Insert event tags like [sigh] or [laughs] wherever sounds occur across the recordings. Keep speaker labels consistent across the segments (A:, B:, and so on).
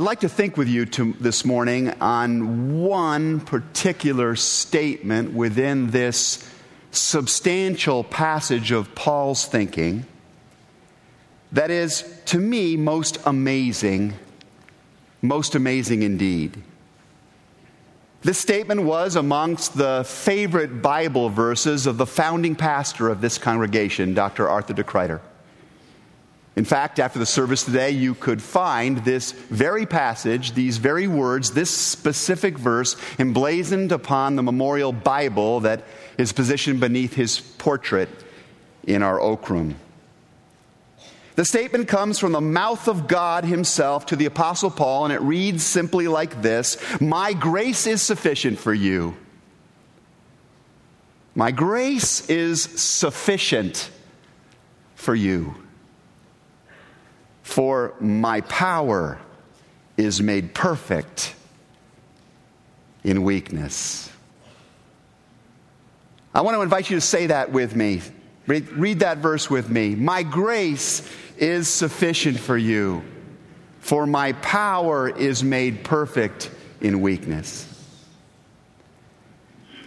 A: I'd like to think with you to, this morning on one particular statement within this substantial passage of Paul's thinking that is, to me, most amazing, most amazing indeed. This statement was amongst the favorite Bible verses of the founding pastor of this congregation, Dr. Arthur DeKruyter. In fact, after the service today, you could find this very passage, these very words, this specific verse emblazoned upon the memorial Bible that is positioned beneath his portrait in our oak room. The statement comes from the mouth of God Himself to the Apostle Paul, and it reads simply like this My grace is sufficient for you. My grace is sufficient for you. For my power is made perfect in weakness. I want to invite you to say that with me. Read, read, that verse with me. My grace is sufficient for you, for my power is made perfect in weakness.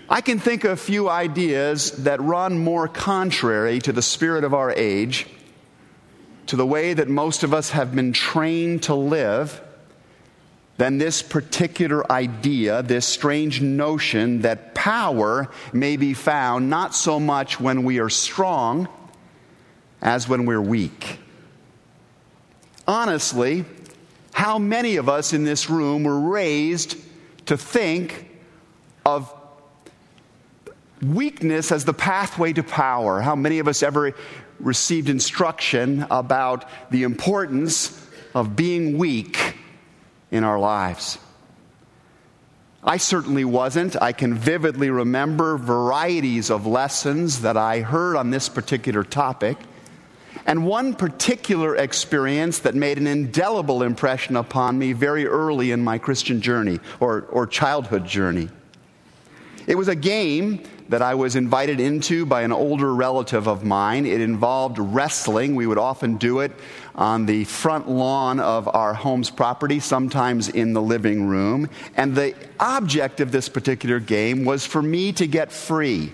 A: I can think of a few ideas that run more contrary to the spirit of our age to the way that most of us have been trained to live than this particular idea, this strange notion that power may be found not so much when we are strong as when we're weak. Honestly, how many of us in this room were raised to think of weakness as the pathway to power? How many of us ever received instruction about the importance of being weak in our lives. I certainly wasn't. I can vividly remember varieties of lessons that I heard on this particular topic. And one particular experience that made an indelible impression upon me very early in my Christian journey or, or childhood journey. It was a game that I was invited into by an older relative of mine. It involved wrestling. We would often do it on the front lawn of our home's property, sometimes in the living room. And the object of this particular game was for me to get free.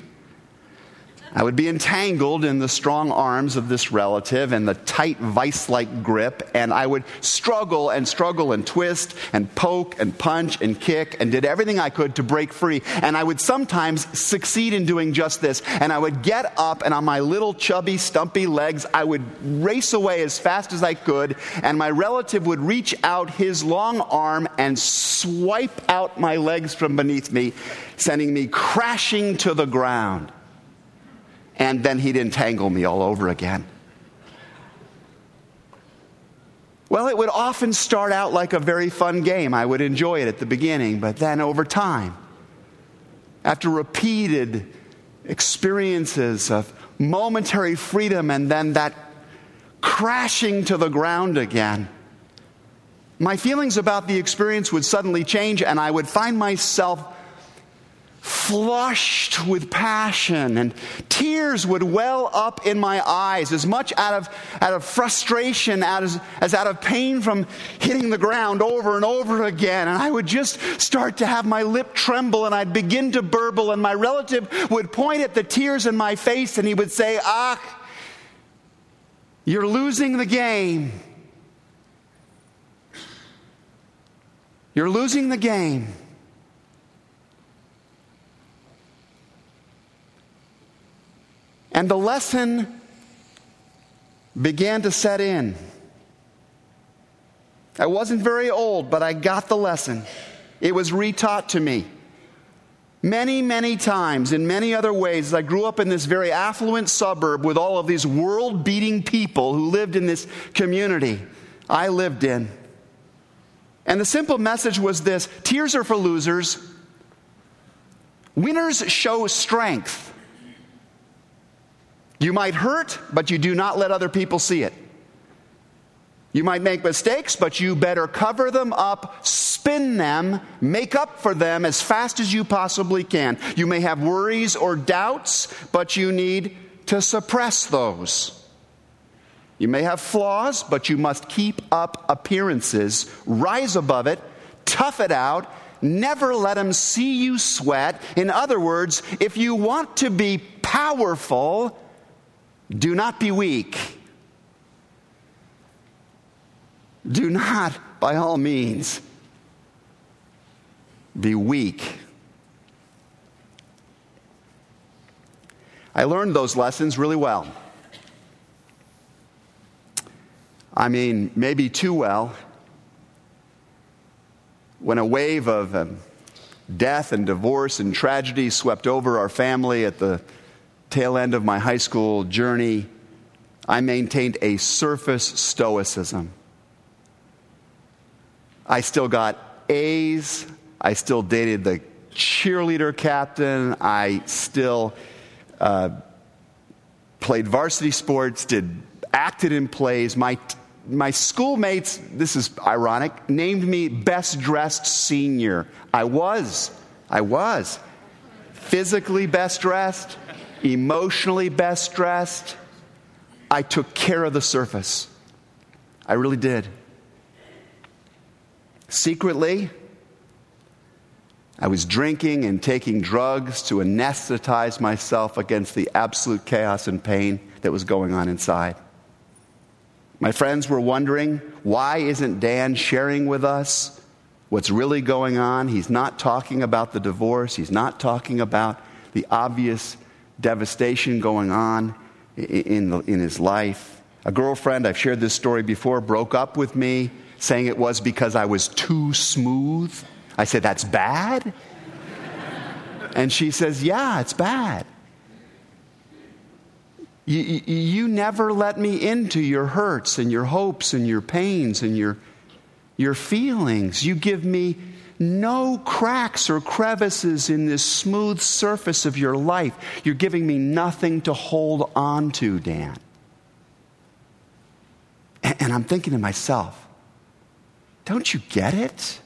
A: I would be entangled in the strong arms of this relative and the tight vice like grip, and I would struggle and struggle and twist and poke and punch and kick and did everything I could to break free. And I would sometimes succeed in doing just this. And I would get up, and on my little chubby, stumpy legs, I would race away as fast as I could, and my relative would reach out his long arm and swipe out my legs from beneath me, sending me crashing to the ground and then he'd entangle me all over again. Well, it would often start out like a very fun game. I would enjoy it at the beginning, but then over time, after repeated experiences of momentary freedom and then that crashing to the ground again, my feelings about the experience would suddenly change, and I would find myself flushed with passion and tears would well up in my eyes as much out of, out of frustration as, as out of pain from hitting the ground over and over again. And i would just start to have my lip tremble and i'd begin to burble and my relative would point at the tears in my face and he would say ah you're losing the game. You're losing the game And the lesson began to set in. I wasn't very old, but I got the lesson. It was retaught to me. Many, many times, in many other ways, I grew up in this very affluent suburb with all of these world beating people who lived in this community I lived in. And the simple message was this tears are for losers, winners show strength. You might hurt, but you do not let other people see it. You might make mistakes, but you better cover them up, spin them, make up for them as fast as you possibly can. You may have worries or doubts, but you need to suppress those. You may have flaws, but you must keep up appearances, rise above it, tough it out, never let them see you sweat. In other words, if you want to be powerful, do not be weak. Do not, by all means, be weak. I learned those lessons really well. I mean, maybe too well. When a wave of um, death and divorce and tragedy swept over our family at the tail end of my high school journey, I maintained a surface stoicism. I still got A's. I still dated the cheerleader captain. I still uh, played varsity sports, did acted in plays. My my schoolmates, this is ironic, named me best dressed senior. I was. I was. Physically best dressed, emotionally best dressed. I took care of the surface. I really did. Secretly, I was drinking and taking drugs to anesthetize myself against the absolute chaos and pain that was going on inside. My friends were wondering why isn't Dan sharing with us what's really going on? He's not talking about the divorce, he's not talking about the obvious devastation going on in, in his life. A girlfriend, I've shared this story before, broke up with me saying it was because I was too smooth. I said, That's bad? and she says, Yeah, it's bad. You, you, you, never let me into your hurts and your hopes and your pains and your, your feelings. You give me no cracks or crevices in this smooth surface of your life. You're giving me nothing to hold on to, Dan. And, I'm thinking to myself, don't you get it?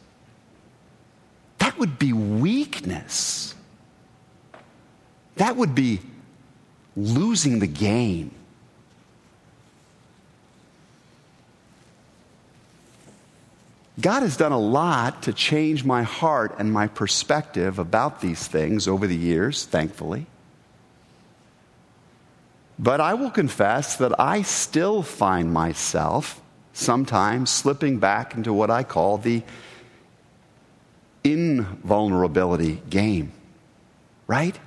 A: That would be weakness. That would be losing the game. God has done a lot to change my heart and my perspective about these things over the years, thankfully. But I will confess that I still find myself sometimes slipping back into what I call the invulnerability game, right?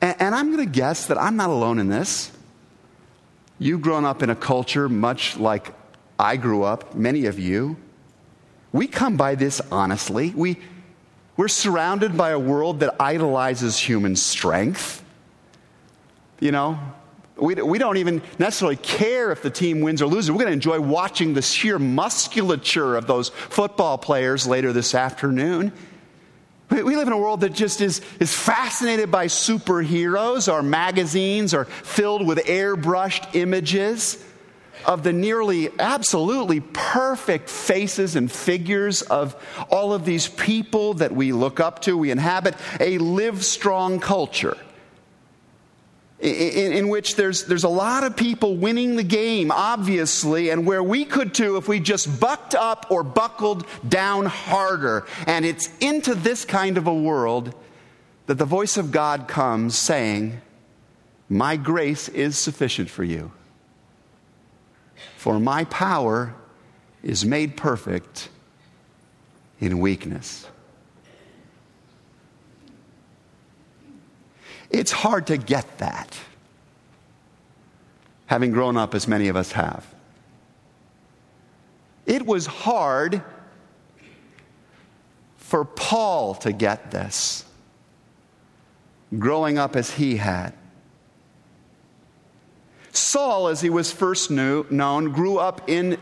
A: And, I'm going to guess that I'm not alone in this. You've grown up in a culture much like I grew up, many of you. We come by this honestly. We, we're surrounded by a world that idolizes human strength. You know, we, we don't even necessarily care if the team wins or loses. We're going to enjoy watching the sheer musculature of those football players later this afternoon. We, live in a world that just is, is fascinated by superheroes. Our magazines are filled with airbrushed images of the nearly absolutely perfect faces and figures of all of these people that we look up to. We inhabit a live strong culture in, in, which there's, there's a lot of people winning the game, obviously, and where we could too if we just bucked up or buckled down harder. And it's into this kind of a world that the voice of God comes saying, My grace is sufficient for you, for my power is made perfect in weakness. It's hard to get that, having grown up as many of us have. It was hard for Paul to get this, growing up as he had. Saul, as he was first knew, known, grew up in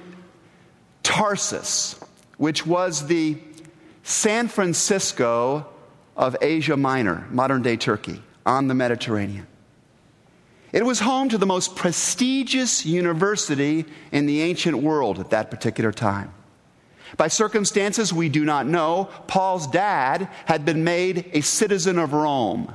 A: Tarsus, which was the San Francisco of Asia Minor, modern day Turkey on the Mediterranean. It was home to the most prestigious university in the ancient world at that particular time. By circumstances we do not know, Paul's dad had been made a citizen of Rome.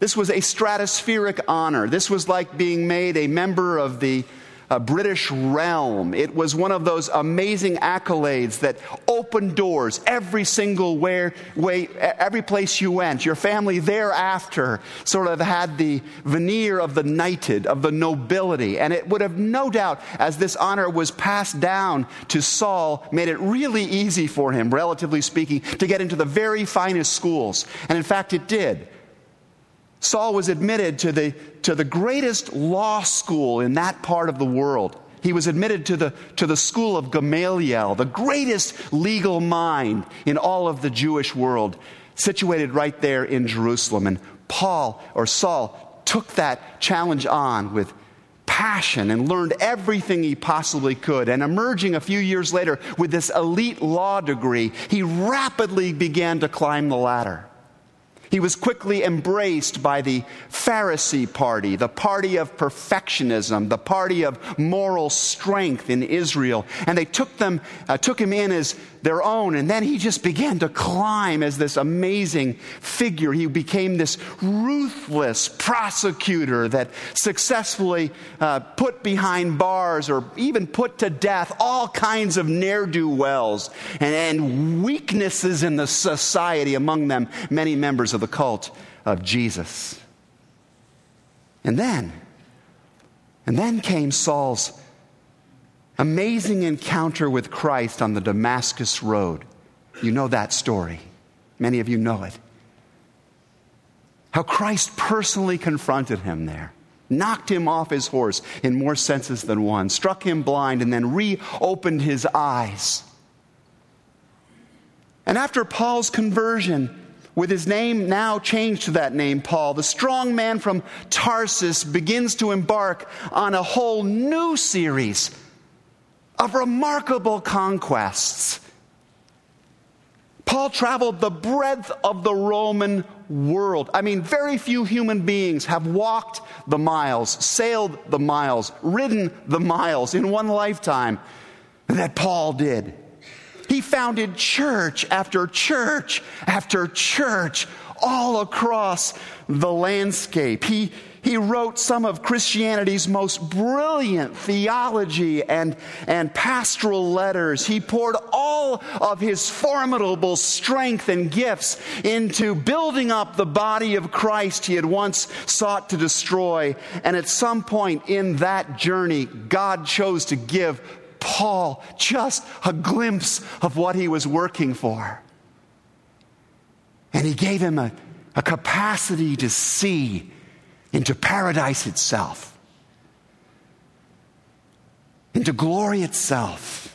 A: This was a stratospheric honor. This was like being made a member of the uh, British realm. It was one of those amazing accolades that opened doors every single where, way, every place you went. Your family thereafter sort of had the veneer of the knighted, of the nobility. And it would have no doubt, as this honor was passed down to Saul, made it really easy for him, relatively speaking, to get into the very finest schools. And in fact, it did. Saul was admitted to the, to the greatest law school in that part of the world. He was admitted to the, to the school of Gamaliel, the greatest legal mind in all of the Jewish world, situated right there in Jerusalem. And Paul, or Saul, took that challenge on with passion and learned everything he possibly could. And emerging a few years later with this elite law degree, he rapidly began to climb the ladder. He was quickly embraced by the Pharisee party, the party of perfectionism, the party of moral strength in Israel. And they took, them, uh, took him in as their own. And then he just began to climb as this amazing figure. He became this ruthless prosecutor that successfully uh, put behind bars or even put to death all kinds of ne'er do wells and, and weaknesses in the society, among them many members of the cult of Jesus. And then, and then came Saul's amazing encounter with Christ on the Damascus Road. You know that story. Many of you know it. How Christ personally confronted him there, knocked him off his horse in more senses than one, struck him blind, and then reopened his eyes. And after Paul's conversion, with his name now changed to that name, Paul, the strong man from Tarsus begins to embark on a whole new series of remarkable conquests. Paul traveled the breadth of the Roman world. I mean, very few human beings have walked the miles, sailed the miles, ridden the miles in one lifetime that Paul did. He founded church after church after church all across the landscape. He he wrote some of Christianity's most brilliant theology and, and pastoral letters. He poured all of his formidable strength and gifts into building up the body of Christ he had once sought to destroy. And at some point in that journey, God chose to give Paul just a glimpse of what he was working for. And he gave him a, a capacity to see into paradise itself, into glory itself.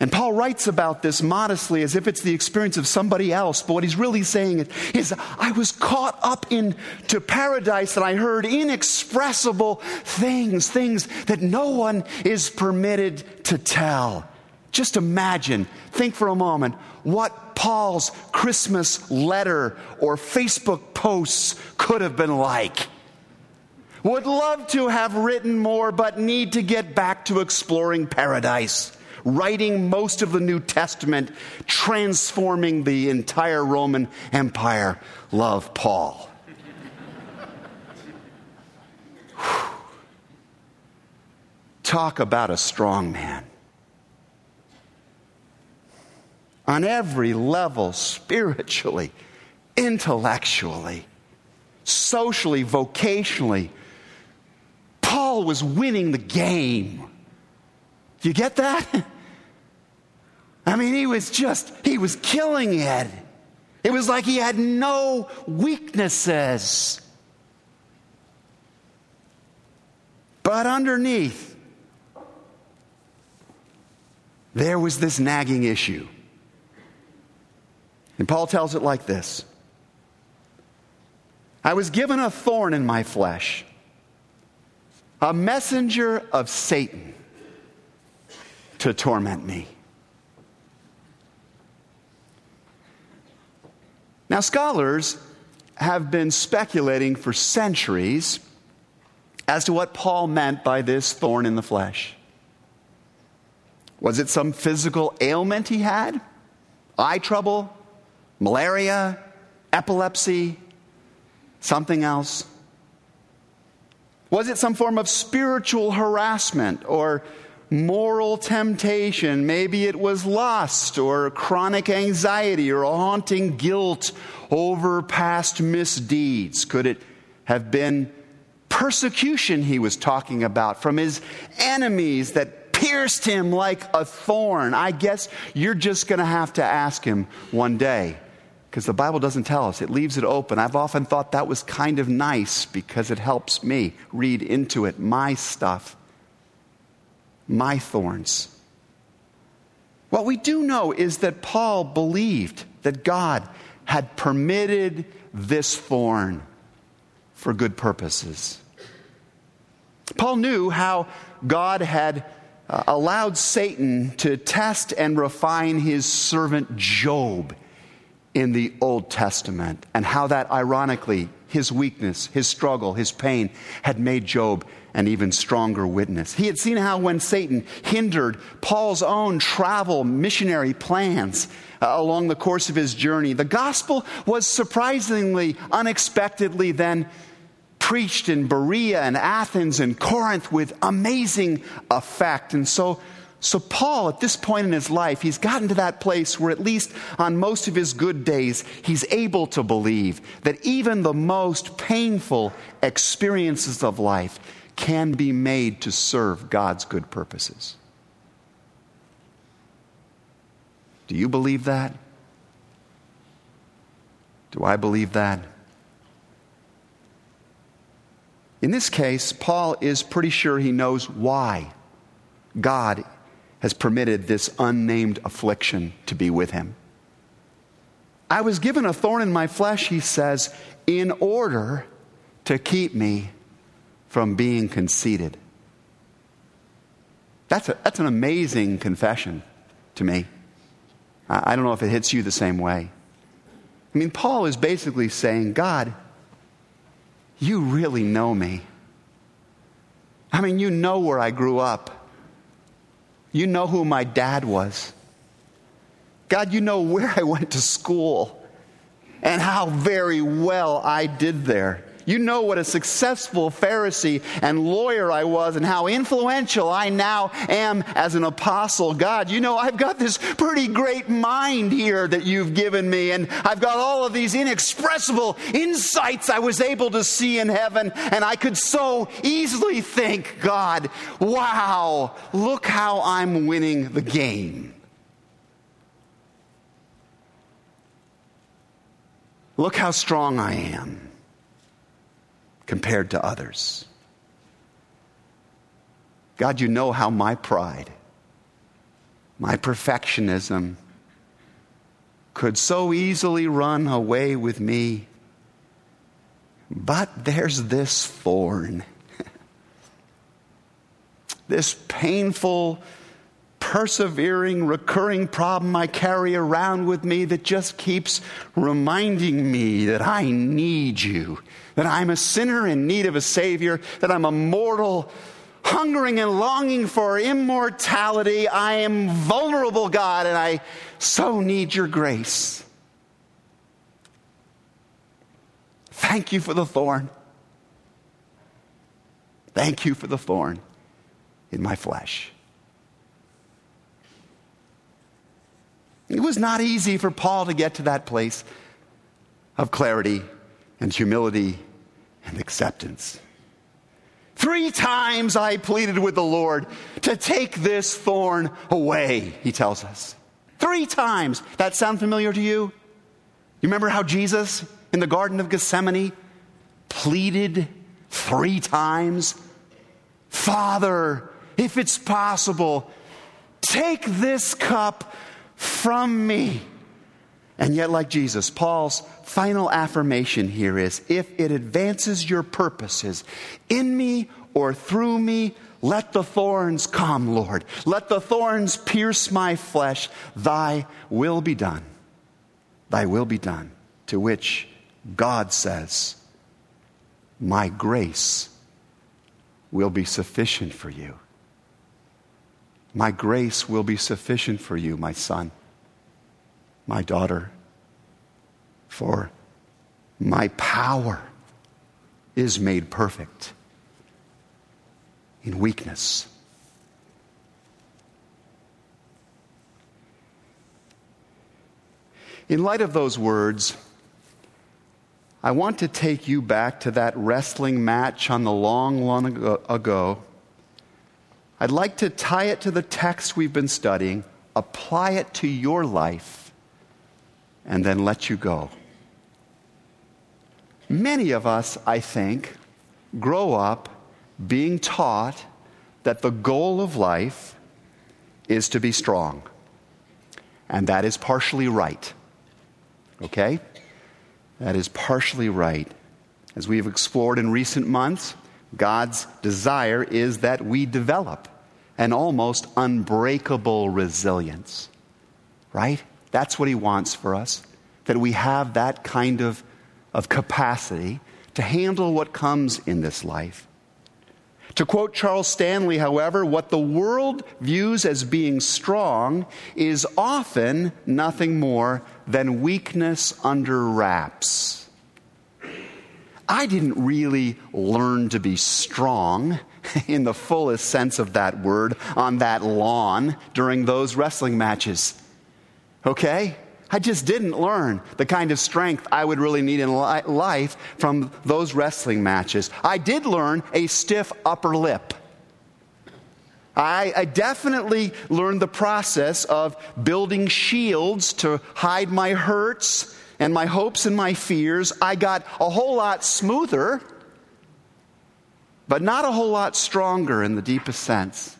A: And Paul writes about this modestly as if it's the experience of somebody else. But what he's really saying is, I was caught up into paradise and I heard inexpressible things, things that no one is permitted to tell. Just imagine, think for a moment, what Paul's Christmas letter or Facebook posts could have been like. Would love to have written more, but need to get back to exploring paradise, writing most of the New Testament, transforming the entire Roman Empire. Love Paul. Talk about a strong man. on every level spiritually, intellectually, socially, vocationally. Paul was winning the game. You get that? I mean, he was just, he was killing it. It was like he had no weaknesses. But underneath, there was this nagging issue. And Paul tells it like this I was given a thorn in my flesh, a messenger of Satan to torment me. Now, scholars have been speculating for centuries as to what Paul meant by this thorn in the flesh. Was it some physical ailment he had? Eye trouble? malaria, epilepsy, Something else? Was it some form of spiritual harassment or moral temptation? Maybe it was lust or chronic anxiety or haunting guilt over past misdeeds. Could it have been persecution he was talking about from his enemies that pierced him like a thorn? I guess you're just going to have to ask him one day because the Bible doesn't tell us, it leaves it open. I've often thought that was kind of nice because it helps me read into it my stuff, my thorns. What we do know is that Paul believed that God had permitted this thorn for good purposes. Paul knew how God had uh, allowed Satan to test and refine his servant Job in the Old Testament, and how that, ironically, his weakness, his struggle, his pain had made Job an even stronger witness. He had seen how when Satan hindered Paul's own travel missionary plans uh, along the course of his journey, the gospel was surprisingly, unexpectedly then preached in Berea and Athens and Corinth with amazing effect. And so so, Paul, at this point in his life, he's gotten to that place where, at least on most of his good days, he's able to believe that even the most painful experiences of life can be made to serve God's good purposes. Do you believe that? Do I believe that? In this case, Paul is pretty sure he knows why God has permitted this unnamed affliction to be with him. I was given a thorn in my flesh, he says, in order to keep me from being conceited. That's, a, that's an amazing confession to me. I, I don't know if it hits you the same way. I mean, Paul is basically saying, God, you really know me. I mean, you know where I grew up. You know who my dad was. God, you know where I went to school and how very well I did there. You know what a successful Pharisee and lawyer I was and how influential I now am as an apostle. God, you know, I've got this pretty great mind here that you've given me, and I've got all of these inexpressible insights I was able to see in heaven, and I could so easily think, God, wow, look how I'm winning the game. Look how strong I am compared to others. God, you know how my pride, my perfectionism, could so easily run away with me. But there's this thorn, [laughs] this painful, persevering, recurring problem I carry around with me that just keeps reminding me that I need you that I'm a sinner in need of a Savior, that I'm a mortal hungering and longing for immortality. I am vulnerable, God, and I so need your grace. Thank you for the thorn. Thank you for the thorn in my flesh. It was not easy for Paul to get to that place of clarity and humility and acceptance. Three times I pleaded with the Lord to take this thorn away, he tells us. Three times. That sound familiar to you? You remember how Jesus in the Garden of Gethsemane pleaded three times? Father, if it's possible, take this cup from me. And yet, like Jesus, Paul's final affirmation here is if it advances your purposes in me or through me, let the thorns come, Lord. Let the thorns pierce my flesh. Thy will be done. Thy will be done. To which God says, My grace will be sufficient for you. My grace will be sufficient for you, my son my daughter, for my power is made perfect in weakness. In light of those words, I want to take you back to that wrestling match on the long, long ago. I'd like to tie it to the text we've been studying, apply it to your life, and then let you go. Many of us, I think, grow up being taught that the goal of life is to be strong. And that is partially right. Okay? That is partially right. As we have explored in recent months, God's desire is that we develop an almost unbreakable resilience. Right? That's what He wants for us, that we have that kind of, of capacity to handle what comes in this life. To quote Charles Stanley, however, what the world views as being strong is often nothing more than weakness under wraps. I didn't really learn to be strong [laughs] in the fullest sense of that word on that lawn during those wrestling matches. Okay? I just didn't learn the kind of strength I would really need in li- life from those wrestling matches. I did learn a stiff upper lip. I, I, definitely learned the process of building shields to hide my hurts and my hopes and my fears. I got a whole lot smoother, but not a whole lot stronger in the deepest sense.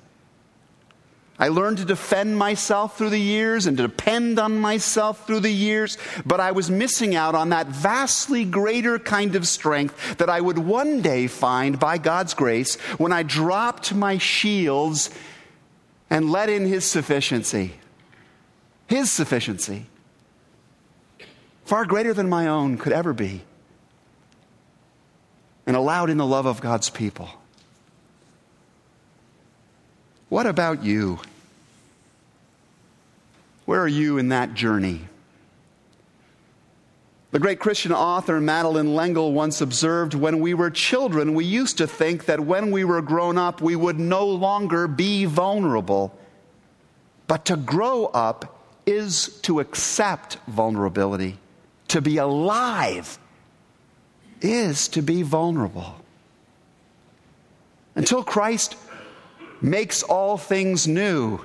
A: I learned to defend myself through the years and to depend on myself through the years, but I was missing out on that vastly greater kind of strength that I would one day find by God's grace when I dropped my shields and let in His sufficiency. His sufficiency. Far greater than my own could ever be. And allowed in the love of God's people. What about you? Where are you in that journey? The great Christian author Madeleine L'Engle once observed when we were children, we used to think that when we were grown up, we would no longer be vulnerable. But to grow up is to accept vulnerability. To be alive is to be vulnerable. Until Christ makes all things new,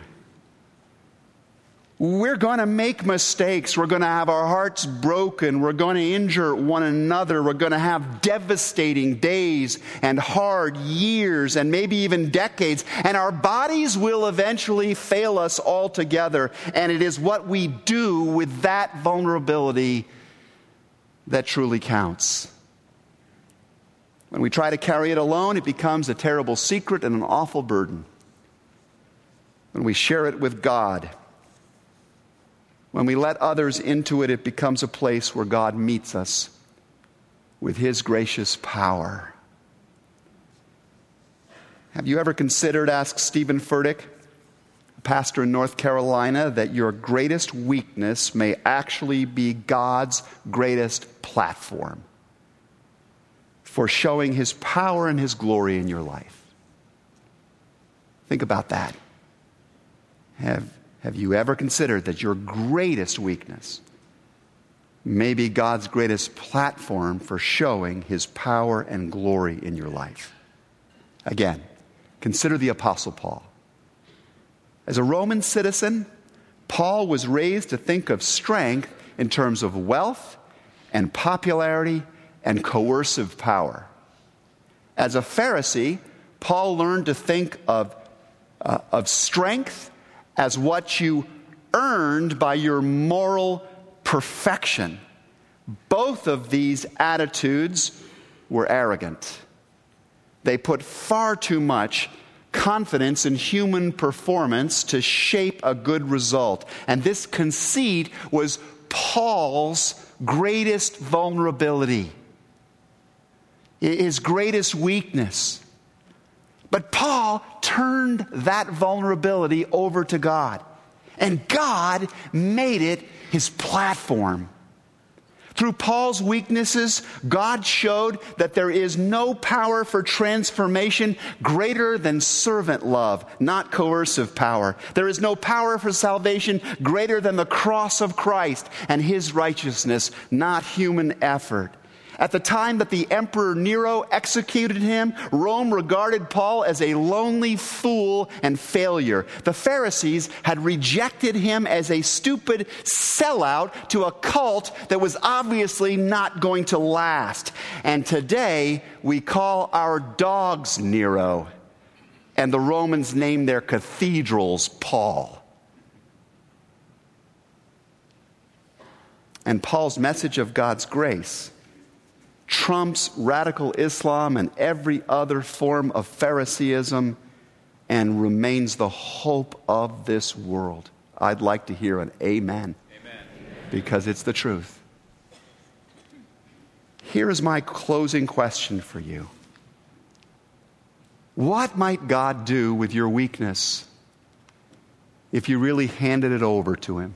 A: we're going to make mistakes. We're going to have our hearts broken. We're going to injure one another. We're going to have devastating days and hard years and maybe even decades. And our bodies will eventually fail us altogether. And it is what we do with that vulnerability that truly counts. When we try to carry it alone, it becomes a terrible secret and an awful burden. When we share it with God, when we let others into it, it becomes a place where God meets us with His gracious power. Have you ever considered, asked Steven Furtick, a pastor in North Carolina, that your greatest weakness may actually be God's greatest platform for showing His power and His glory in your life? Think about that. Have have you ever considered that your greatest weakness may be God's greatest platform for showing his power and glory in your life? Again, consider the Apostle Paul. As a Roman citizen, Paul was raised to think of strength in terms of wealth and popularity and coercive power. As a Pharisee, Paul learned to think of, uh, of strength as what you earned by your moral perfection. Both of these attitudes were arrogant. They put far too much confidence in human performance to shape a good result. And this conceit was Paul's greatest vulnerability, his greatest weakness. But Paul turned that vulnerability over to God, and God made it his platform. Through Paul's weaknesses, God showed that there is no power for transformation greater than servant love, not coercive power. There is no power for salvation greater than the cross of Christ and his righteousness, not human effort. At the time that the Emperor Nero executed him, Rome regarded Paul as a lonely fool and failure. The Pharisees had rejected him as a stupid sellout to a cult that was obviously not going to last. And today, we call our dogs Nero, and the Romans name their cathedrals Paul. And Paul's message of God's grace trumps radical Islam and every other form of Phariseeism and remains the hope of this world. I'd like to hear an amen, amen. because it's the truth. Here is my closing question for you What might God do with your weakness if you really handed it over to Him?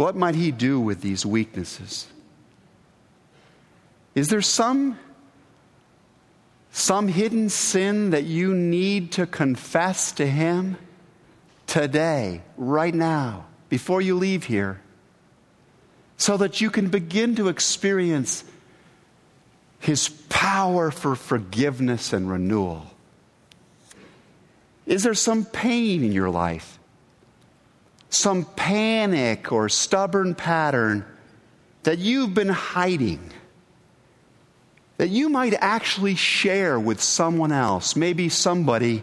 A: What might he do with these weaknesses? Is there some some hidden sin that you need to confess to him today, right now, before you leave here, so that you can begin to experience his power for forgiveness and renewal? Is there some pain in your life some panic or stubborn pattern that you've been hiding that you might actually share with someone else, maybe somebody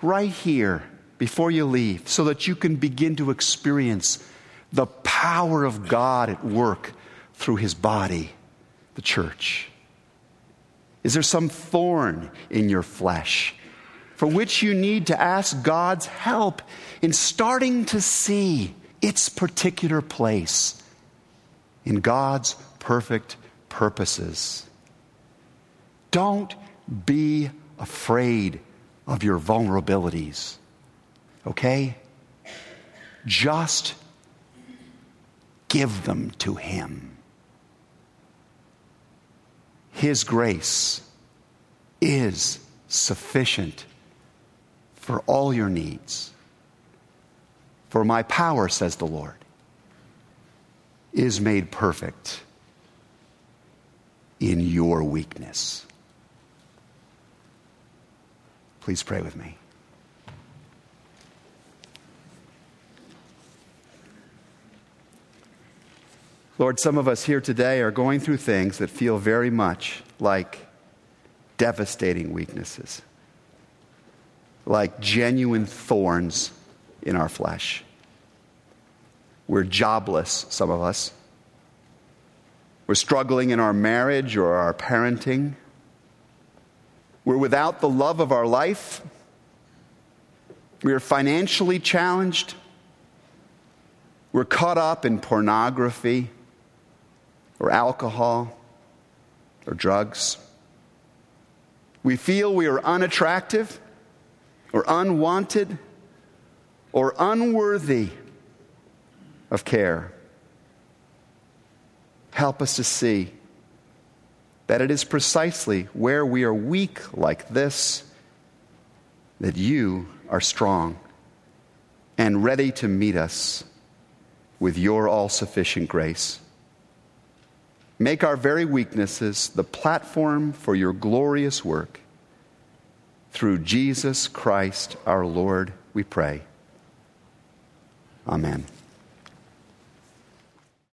A: right here before you leave, so that you can begin to experience the power of God at work through his body, the church? Is there some thorn in your flesh for which you need to ask God's help in starting to see its particular place in God's perfect purposes. Don't be afraid of your vulnerabilities, okay? Just give them to Him. His grace is sufficient for all your needs. For my power, says the Lord, is made perfect in your weakness. Please pray with me. Lord, some of us here today are going through things that feel very much like devastating weaknesses like genuine thorns in our flesh. We're jobless, some of us. We're struggling in our marriage or our parenting. We're without the love of our life. We are financially challenged. We're caught up in pornography or alcohol or drugs. We feel we are unattractive or unwanted or unworthy of care. Help us to see that it is precisely where we are weak like this that you are strong and ready to meet us with your all sufficient grace. Make our very weaknesses the platform for your glorious work through Jesus Christ our Lord, we pray. Amen.